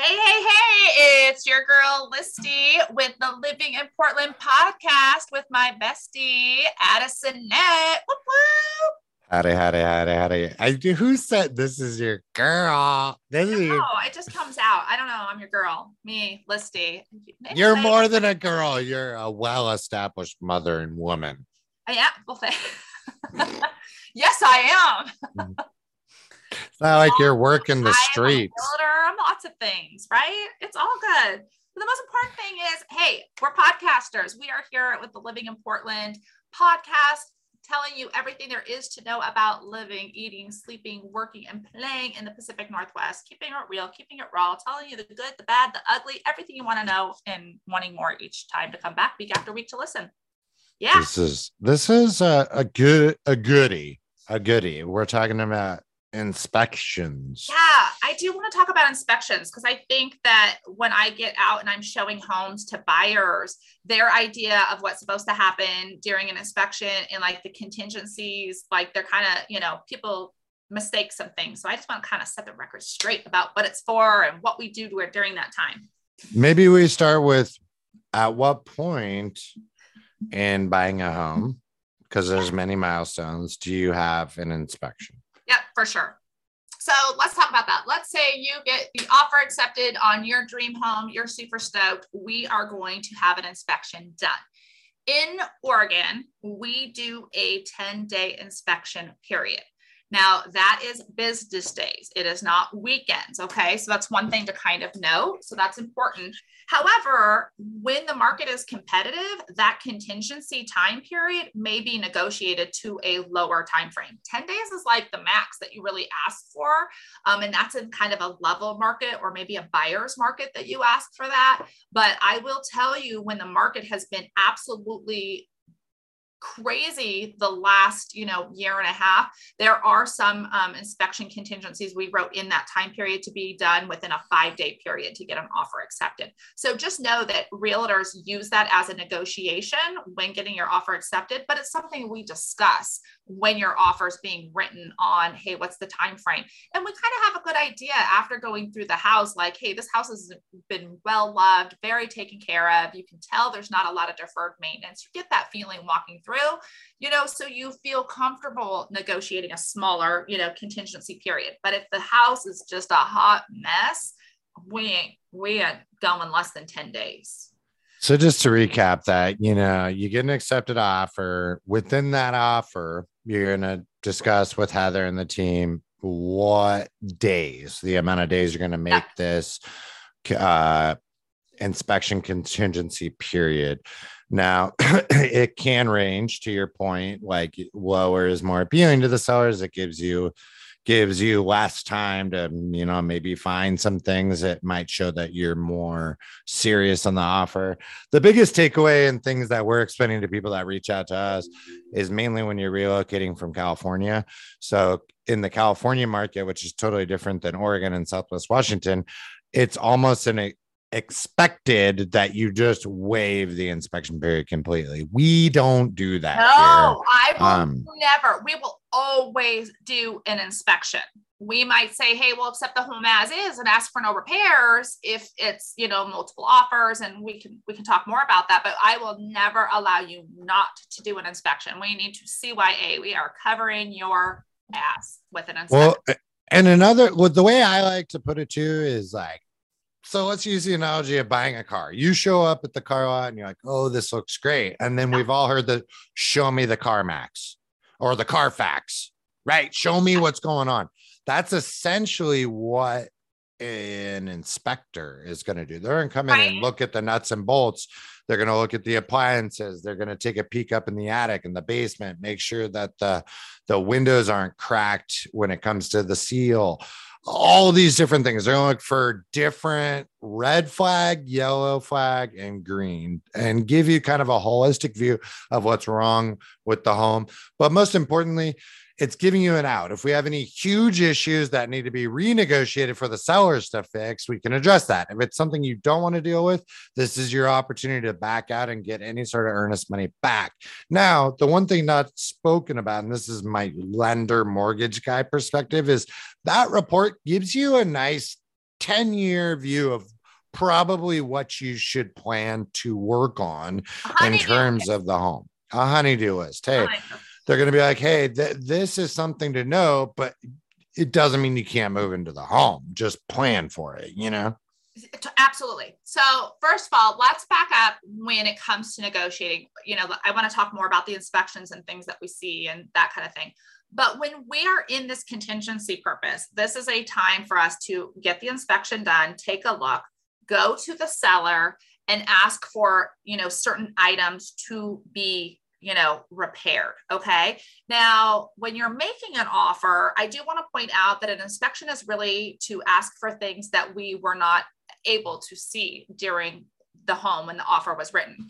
Hey, hey, hey, it's your girl Listy with the Living in Portland podcast with my bestie, Addison Net. Whoop, whoop. Howdy, howdy, howdy, howdy. I. Who said this is your girl? This is your, Oh, it just comes out. I don't know. I'm your girl. Me, Listy. You're more than a girl. You're a well-established mother and woman. I am. Well, yes, I am. Mm. Not like you're working the I am a streets. I'm lots of things, right? It's all good. But the most important thing is, hey, we're podcasters. We are here with the Living in Portland podcast, telling you everything there is to know about living, eating, sleeping, working, and playing in the Pacific Northwest, keeping it real, keeping it raw, telling you the good, the bad, the ugly, everything you want to know, and wanting more each time to come back week after week to listen. Yeah. This is this is a, a good a goodie. A goodie. We're talking about inspections. Yeah, I do want to talk about inspections because I think that when I get out and I'm showing homes to buyers, their idea of what's supposed to happen during an inspection and like the contingencies, like they're kind of, you know, people mistake some things. So I just want to kind of set the record straight about what it's for and what we do to it during that time. Maybe we start with at what point in buying a home, because there's many milestones, do you have an inspection? Yep, for sure. So let's talk about that. Let's say you get the offer accepted on your dream home. You're super stoked. We are going to have an inspection done. In Oregon, we do a 10 day inspection period. Now, that is business days. It is not weekends. Okay. So that's one thing to kind of know. So that's important. However, when the market is competitive, that contingency time period may be negotiated to a lower time frame. 10 days is like the max that you really ask for. Um, and that's in kind of a level market or maybe a buyer's market that you ask for that. But I will tell you when the market has been absolutely crazy the last you know year and a half. There are some um, inspection contingencies we wrote in that time period to be done within a five day period to get an offer accepted. So just know that realtors use that as a negotiation when getting your offer accepted but it's something we discuss when your offer is being written on hey what's the time frame and we kind of have a good idea after going through the house like hey this house has been well loved very taken care of. You can tell there's not a lot of deferred maintenance. You get that feeling walking through you know so you feel comfortable negotiating a smaller you know contingency period but if the house is just a hot mess we ain't we ain't going less than 10 days So just to recap that, you know, you get an accepted offer. Within that offer, you're going to discuss with Heather and the team what days, the amount of days you're going to make this uh, inspection contingency period. Now, it can range to your point, like lower is more appealing to the sellers. It gives you gives you less time to you know maybe find some things that might show that you're more serious on the offer the biggest takeaway and things that we're explaining to people that reach out to us is mainly when you're relocating from california so in the california market which is totally different than oregon and southwest washington it's almost an expected that you just waive the inspection period completely. We don't do that no i will Um, never we will always do an inspection. We might say hey we'll accept the home as is and ask for no repairs if it's you know multiple offers and we can we can talk more about that but i will never allow you not to do an inspection. We need to cya we are covering your ass with an inspection. Well, and another, well, the way I like to put it too is like, so let's use the analogy of buying a car. You show up at the car lot and you're like, oh, this looks great. And then we've all heard the show me the CarMax or the Carfax, right? Show me what's going on. That's essentially what an inspector is going to do. They're going to come in and look at the nuts and bolts. They're going to look at the appliances. They're going to take a peek up in the attic and the basement, make sure that the the windows aren't cracked when it comes to the seal. All these different things. They're to look for different red flag, yellow flag, and green, and give you kind of a holistic view of what's wrong with the home. But most importantly, it's giving you an out. If we have any huge issues that need to be renegotiated for the sellers to fix, we can address that. If it's something you don't want to deal with, this is your opportunity to back out and get any sort of earnest money back. Now, the one thing not spoken about, and this is my lender mortgage guy perspective, is that report gives you a nice 10 year view of probably what you should plan to work on in terms of the home. A honeydew list. Hey, they're going to be like, hey, th- this is something to know, but it doesn't mean you can't move into the home. Just plan for it, you know? Absolutely. So, first of all, let's back up when it comes to negotiating. You know, I want to talk more about the inspections and things that we see and that kind of thing. But when we are in this contingency purpose, this is a time for us to get the inspection done, take a look, go to the seller and ask for, you know, certain items to be you know, repaired. Okay. Now, when you're making an offer, I do want to point out that an inspection is really to ask for things that we were not able to see during the home when the offer was written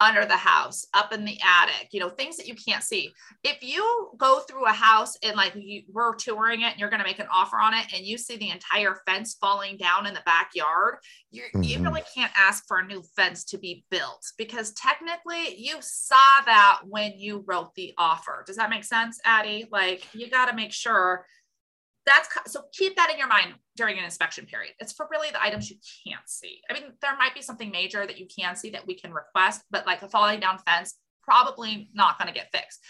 under the house, up in the attic, you know, things that you can't see. If you go through a house and like you, we're touring it and you're going to make an offer on it and you see the entire fence falling down in the backyard, you mm-hmm. you really can't ask for a new fence to be built because technically you saw that when you wrote the offer. Does that make sense, Addie? Like you got to make sure that's so keep that in your mind during an inspection period. It's for really the items you can't see. I mean, there might be something major that you can see that we can request, but like a falling down fence, probably not going to get fixed.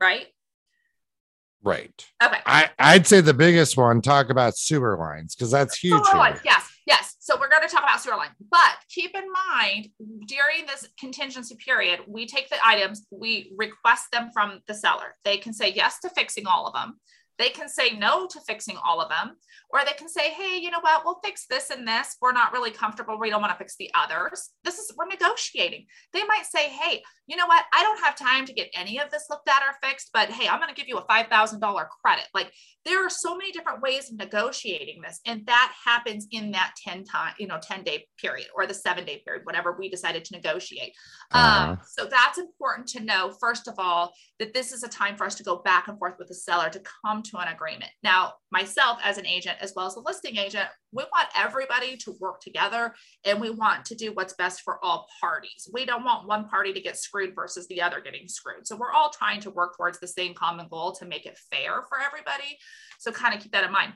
Right? Right. Okay. I, I'd say the biggest one, talk about sewer lines, because that's huge. Sewer lines, yes, yes. So we're going to talk about sewer line. But keep in mind, during this contingency period, we take the items, we request them from the seller. They can say yes to fixing all of them they can say no to fixing all of them, or they can say, hey, you know what, we'll fix this and this. We're not really comfortable. We don't want to fix the others. This is, we're negotiating. They might say, hey, you know what, I don't have time to get any of this looked at or fixed, but hey, I'm going to give you a $5,000 credit. Like there are so many different ways of negotiating this. And that happens in that 10 time, you know, 10 day period or the seven day period, whatever we decided to negotiate. Uh-huh. Um, so that's important to know, first of all, that this is a time for us to go back and forth with the seller to come to an agreement. Now, myself as an agent, as well as a listing agent, we want everybody to work together and we want to do what's best for all parties. We don't want one party to get screwed versus the other getting screwed. So we're all trying to work towards the same common goal to make it fair for everybody. So kind of keep that in mind.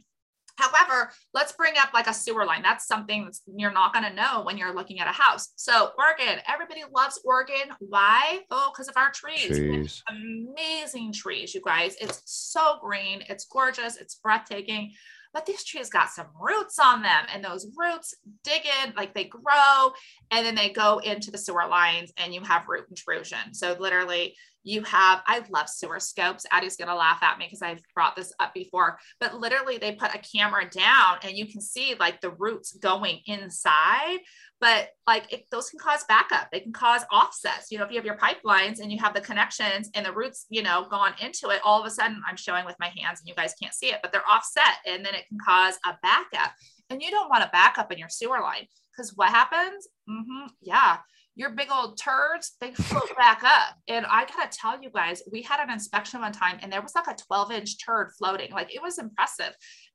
However, let's bring up like a sewer line. That's something that's, you're not going to know when you're looking at a house. So Oregon, everybody loves Oregon. Why? Oh, because of our trees. trees. Amazing trees, you guys. It's so green. It's gorgeous. It's breathtaking but these trees got some roots on them and those roots dig in like they grow and then they go into the sewer lines and you have root intrusion. So literally you have i love sewer scopes. Addie's going to laugh at me because i've brought this up before but literally they put a camera down and you can see like the roots going inside but like it, those can cause backup. They can cause offsets. You know if you have your pipelines and you have the connections and the roots you know gone into it all of a sudden i'm showing with my hands and you guys can't see it but they're offset and then it can cause a backup. And you don't want a backup in your sewer line because what happens? Mm-hmm, yeah your big old turds they float back up and i gotta tell you guys we had an inspection one time and there was like a 12 inch turd floating like it was impressive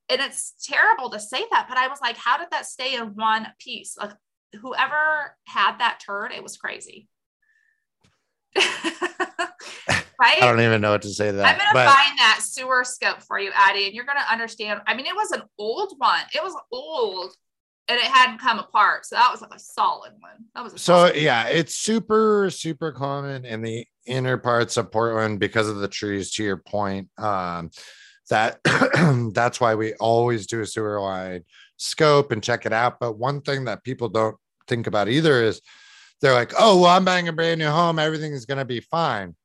and it's terrible to say that but i was like how did that stay in one piece like whoever had that turd, it was crazy. right? I don't even know what to say to that. I'm gonna but... find that sewer scope for you, Addie, and you're gonna understand. I mean, it was an old one. It was old, and it hadn't come apart. So that was like a solid one. That was so solid. yeah. It's super super common in the inner parts of Portland because of the trees. To your point, um, that that's why we always do a sewer line scope and check it out. But one thing that people don't think about either is they're like, oh, well, I'm buying a brand new home. Everything is going to be fine.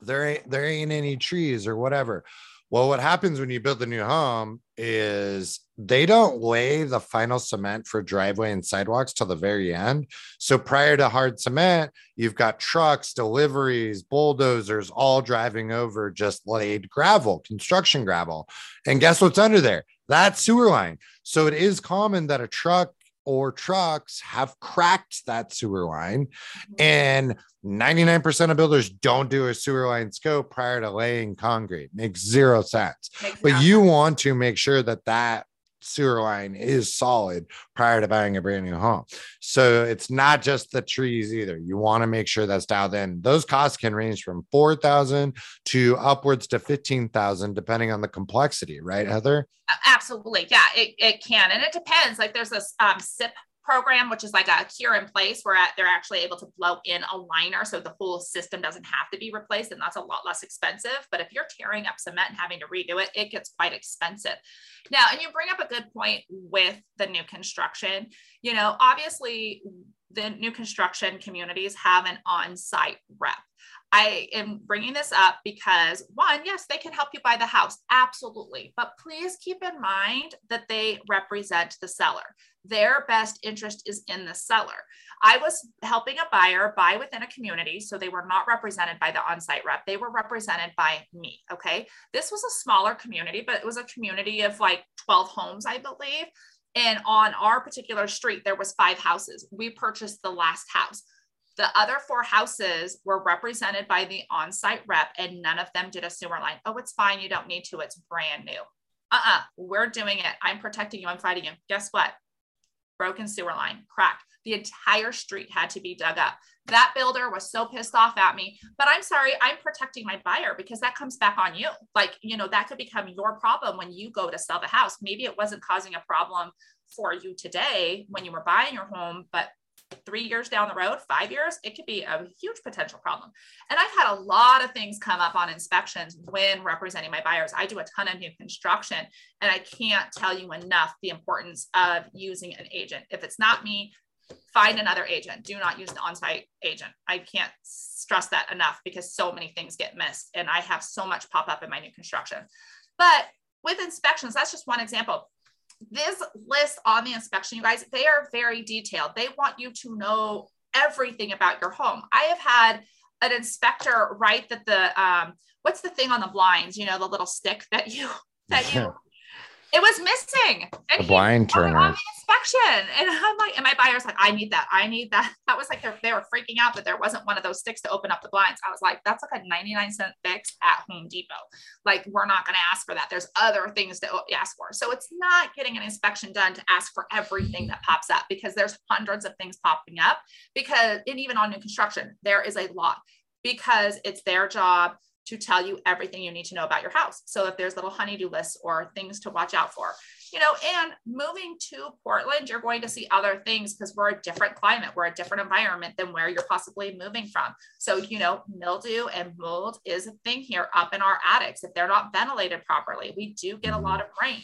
There ain't, there ain't any trees or whatever. Well, what happens when you build a new home is they don't lay the final cement for driveway and sidewalks till the very end. So prior to hard cement, you've got trucks, deliveries, bulldozers all driving over just laid gravel, construction gravel. And guess what's under there? That sewer line. So it is common that a truck or trucks have cracked that sewer line. Mm-hmm. And 99% of builders don't do a sewer line scope prior to laying concrete. Makes zero sense. Makes but you want to make sure that that sewer line is solid prior to buying a brand new home. So it's not just the trees either. You want to make sure that's dialed in. Those costs can range from 4,000 to upwards to 15,000 depending on the complexity, right Heather? Absolutely. Yeah, it, it can. And it depends. Like there's this um, CIPP program, which is like a cure in place where they're actually able to blow in a liner so the whole system doesn't have to be replaced. And that's a lot less expensive. But if you're tearing up cement and having to redo it, it gets quite expensive. Now, and you bring up a good point with the new construction. You know, obviously, the new construction communities have an on site rep. I am bringing this up because one, yes, they can help you buy the house, absolutely. But please keep in mind that they represent the seller. Their best interest is in the seller. I was helping a buyer buy within a community, so they were not represented by the on site rep. They were represented by me. Okay. This was a smaller community, but it was a community of like 12 homes, I believe. And on our particular street, there was five houses. We purchased the last house. The other four houses were represented by the on-site rep, and none of them did a sewer line. Oh, it's fine. You don't need to. It's brand new. Uh-uh. We're doing it. I'm protecting you. I'm fighting you. Guess what? Broken sewer line, cracked. The entire street had to be dug up. That builder was so pissed off at me, but I'm sorry, I'm protecting my buyer because that comes back on you. Like, you know, that could become your problem when you go to sell the house. Maybe it wasn't causing a problem for you today when you were buying your home, but three years down the road, five years, it could be a huge potential problem. And I've had a lot of things come up on inspections when representing my buyers. I do a ton of new construction, and I can't tell you enough the importance of using an agent. If it's not me, find another agent. Do not use the on site agent. I can't stress that enough because so many things get missed, and I have so much pop up in my new construction. But with inspections, that's just one example this list on the inspection, you guys, they are very detailed. They want you to know everything about your home. I have had an inspector write that the um, what's the thing on the blinds? You know, the little stick that you that you it was missing. And a blind turner. On the inspection. And I'm like, and my buyer's like, I need that. I need that. That was like, they were freaking out that there wasn't one of those sticks to open up the blinds. I was like, that's like a 99 cent fix at Home Depot. Like, we're not going to ask for that. There's other things to ask for. So it's not getting an inspection done to ask for everything that pops up because there's hundreds of things popping up because, and even on new construction, there is a lot because it's their job to tell you everything you need to know about your house. So if there's little honeydew lists or things to watch out for, you know, and moving to Portland, you're going to see other things because we're a different climate, we're a different environment than where you're possibly moving from. So, you know, mildew and mold is a thing here up in our attics. If they're not ventilated properly, we do get a mm-hmm. lot of rain.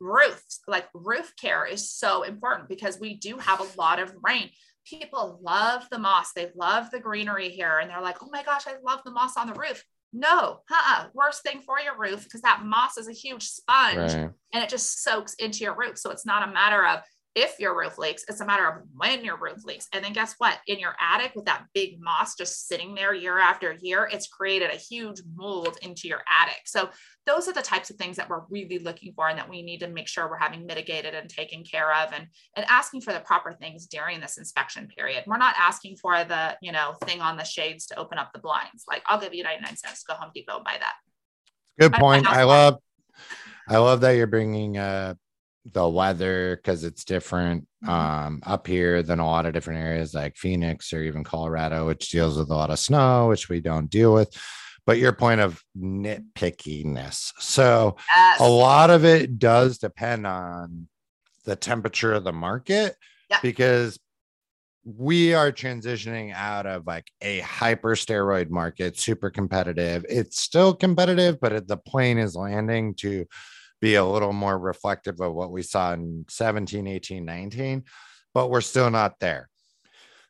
Roofs, like roof care is so important because we do have a lot of rain people love the moss. They love the greenery here. And they're like, oh my gosh, I love the moss on the roof. No, uh-uh. worst thing for your roof because that moss is a huge sponge right. and it just soaks into your roof. So it's not a matter of if your roof leaks, it's a matter of when your roof leaks. And then guess what? In your attic with that big moss just sitting there year after year, it's created a huge mold into your attic. So those are the types of things that we're really looking for and that we need to make sure we're having mitigated and taken care of and, and asking for the proper things during this inspection period. We're not asking for the, you know, thing on the shades to open up the blinds. Like I'll give you 99 cents, to go Home Depot and buy that. Good point. I love, I love that you're bringing uh, the weather because it's different mm-hmm. um, up here than a lot of different areas like Phoenix or even Colorado, which deals with a lot of snow, which we don't deal with. But your point of nitpickiness. So yes. a lot of it does depend on the temperature of the market because we are transitioning out of like a hyper steroid market, super competitive. It's still competitive, but the plane is landing to be a little more reflective of what we saw in 17, 18, 19, but we're still not there.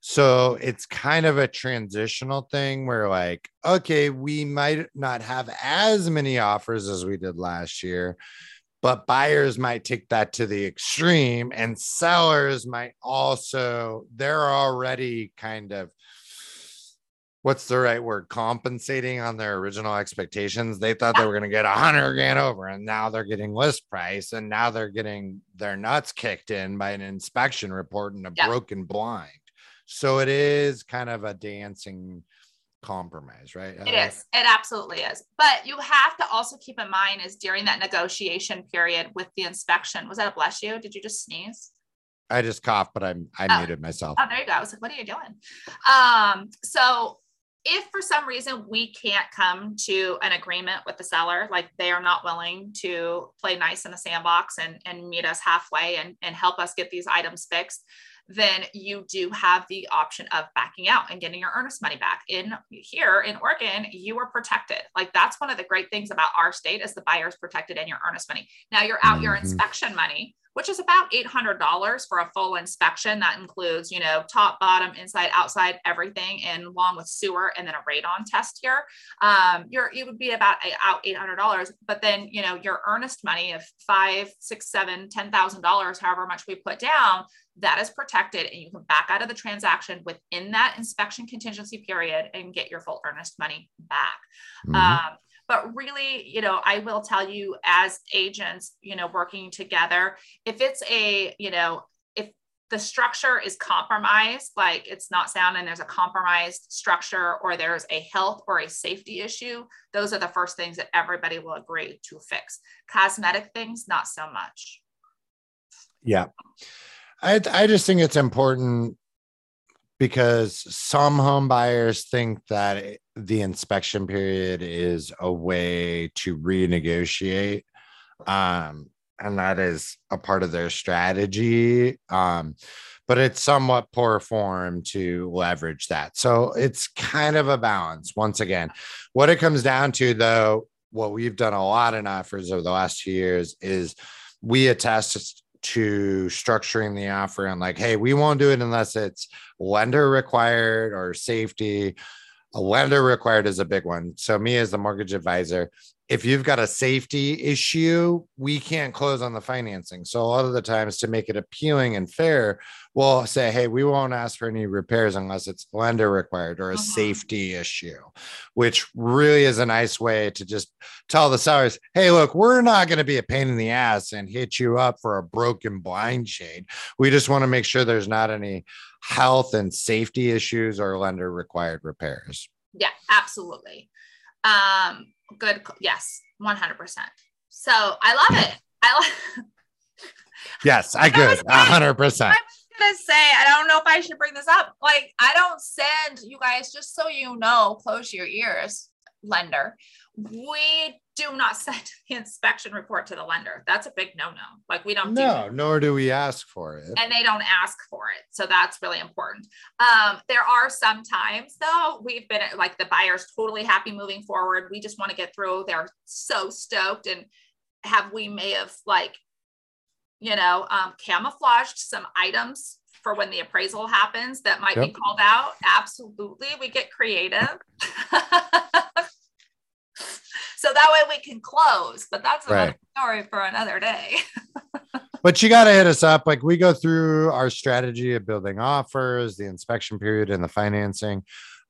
So it's kind of a transitional thing where, like, okay, we might not have as many offers as we did last year, but buyers might take that to the extreme, and sellers might also, they're already kind of what's the right word compensating on their original expectations they thought they were going to get a hundred grand over and now they're getting list price and now they're getting their nuts kicked in by an inspection report and a yeah. broken blind so it is kind of a dancing compromise, right? It is. It absolutely is. But you have to also keep in mind is during that negotiation period with the inspection. Was that a bless you? Did you just sneeze? I just coughed, but I'm I Oh. muted myself. Oh, there you go. I was like, what are you doing? Um, so if for some reason we can't come to an agreement with the seller, like they are not willing to play nice in the sandbox and, and meet us halfway and, and help us get these items fixed, then you do have the option of backing out and getting your earnest money back. In here in Oregon, you are protected. Like that's one of the great things about our state is the buyer's protected and your earnest money. Now you're out your Mhm. inspection money, which is about $800 for a full inspection. That includes, you know, top, bottom, inside, outside, everything, and along with sewer and then a radon test here. Um, you're, it would be about out $800, but then, you know, your earnest money of five, six, seven, ten thousand dollars, however much we put down, that is protected and you can back out of the transaction within that inspection contingency period and get your full earnest money back. Mhm. Um, but really, you know, I will tell you as agents, you know, working together, if it's a, you know, if the structure is compromised, like it's not sound and there's a compromised structure or there's a health or a safety issue, those are the first things that everybody will agree to fix. Cosmetic things, not so much. Yeah. I I just think it's important because some home buyers think that the inspection period is a way to renegotiate. Um, and that is a part of their strategy. Um, but it's somewhat poor form to leverage that. So it's kind of a balance. Once again, what it comes down to, though, what we've done a lot in offers over the last two years is we attest to structuring the offer and like, hey, we won't do it unless it's lender required or safety. A lender required is a big one. So, me as the mortgage advisor, if you've got a safety issue, we can't close on the financing. So, a lot of the times to make it appealing and fair, we'll say, hey, we won't ask for any repairs unless it's lender required or a Mhm. safety issue, which really is a nice way to just tell the sellers, hey, look, we're not going to be a pain in the ass and hit you up for a broken blind shade. We just want to make sure there's not any health and safety issues or lender required repairs. Yeah, absolutely. Um, good. Yes, 100%. So I love it. I love. Yes, I could. good. A hundred percent. gonna say I don't know if I should bring this up. Like I don't send you guys just so you know, close your ears, lender. We do not send the inspection report to the lender. That's a big no-no. Like we don't do No, nor do we ask for it. and they don't ask for it. So that's really important. Um, there are some times though, we've been like the buyer's totally happy moving forward. We just want to get through. They're so stoked. And have we may have like, you know, um, camouflaged some items for when the appraisal happens that might be called out? Absolutely. We get creative. that way we can close, but that's another Right. story for another day. But you got to hit us up. Like we go through our strategy of building offers, the inspection period, and the financing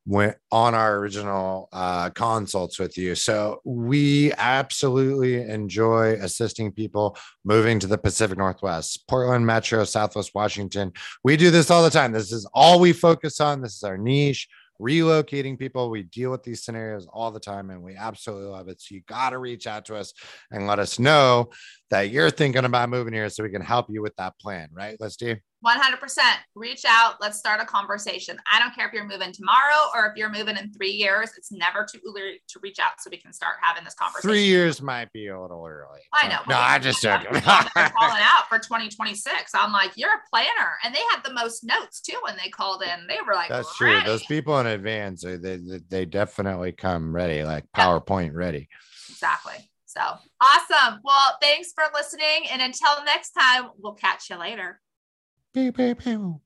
went on our original uh, consults with you. So we absolutely enjoy assisting people moving to the Pacific Northwest, Portland Metro, Southwest Washington. We do this all the time. This is all we focus on. This is our niche. Relocating people. We deal with these scenarios all the time and we absolutely love it. So you got to reach out to us and let us know that you're thinking about moving here so we can help you with that plan, right? Let's do. 100% reach out let's start a conversation i don't care if you're moving tomorrow or if you're moving in three years it's never too early to reach out so we can start having this conversation Three years might be a little early. I know. No, I just joking. They're calling out for 2026 i'm like you're a planner and they had the most notes too when they called in they were like That's true. Those people in advance, they, they, they definitely come ready, like PowerPoint ready. exactly so awesome well thanks for listening and until next time we'll catch you later Pew, pew, pew.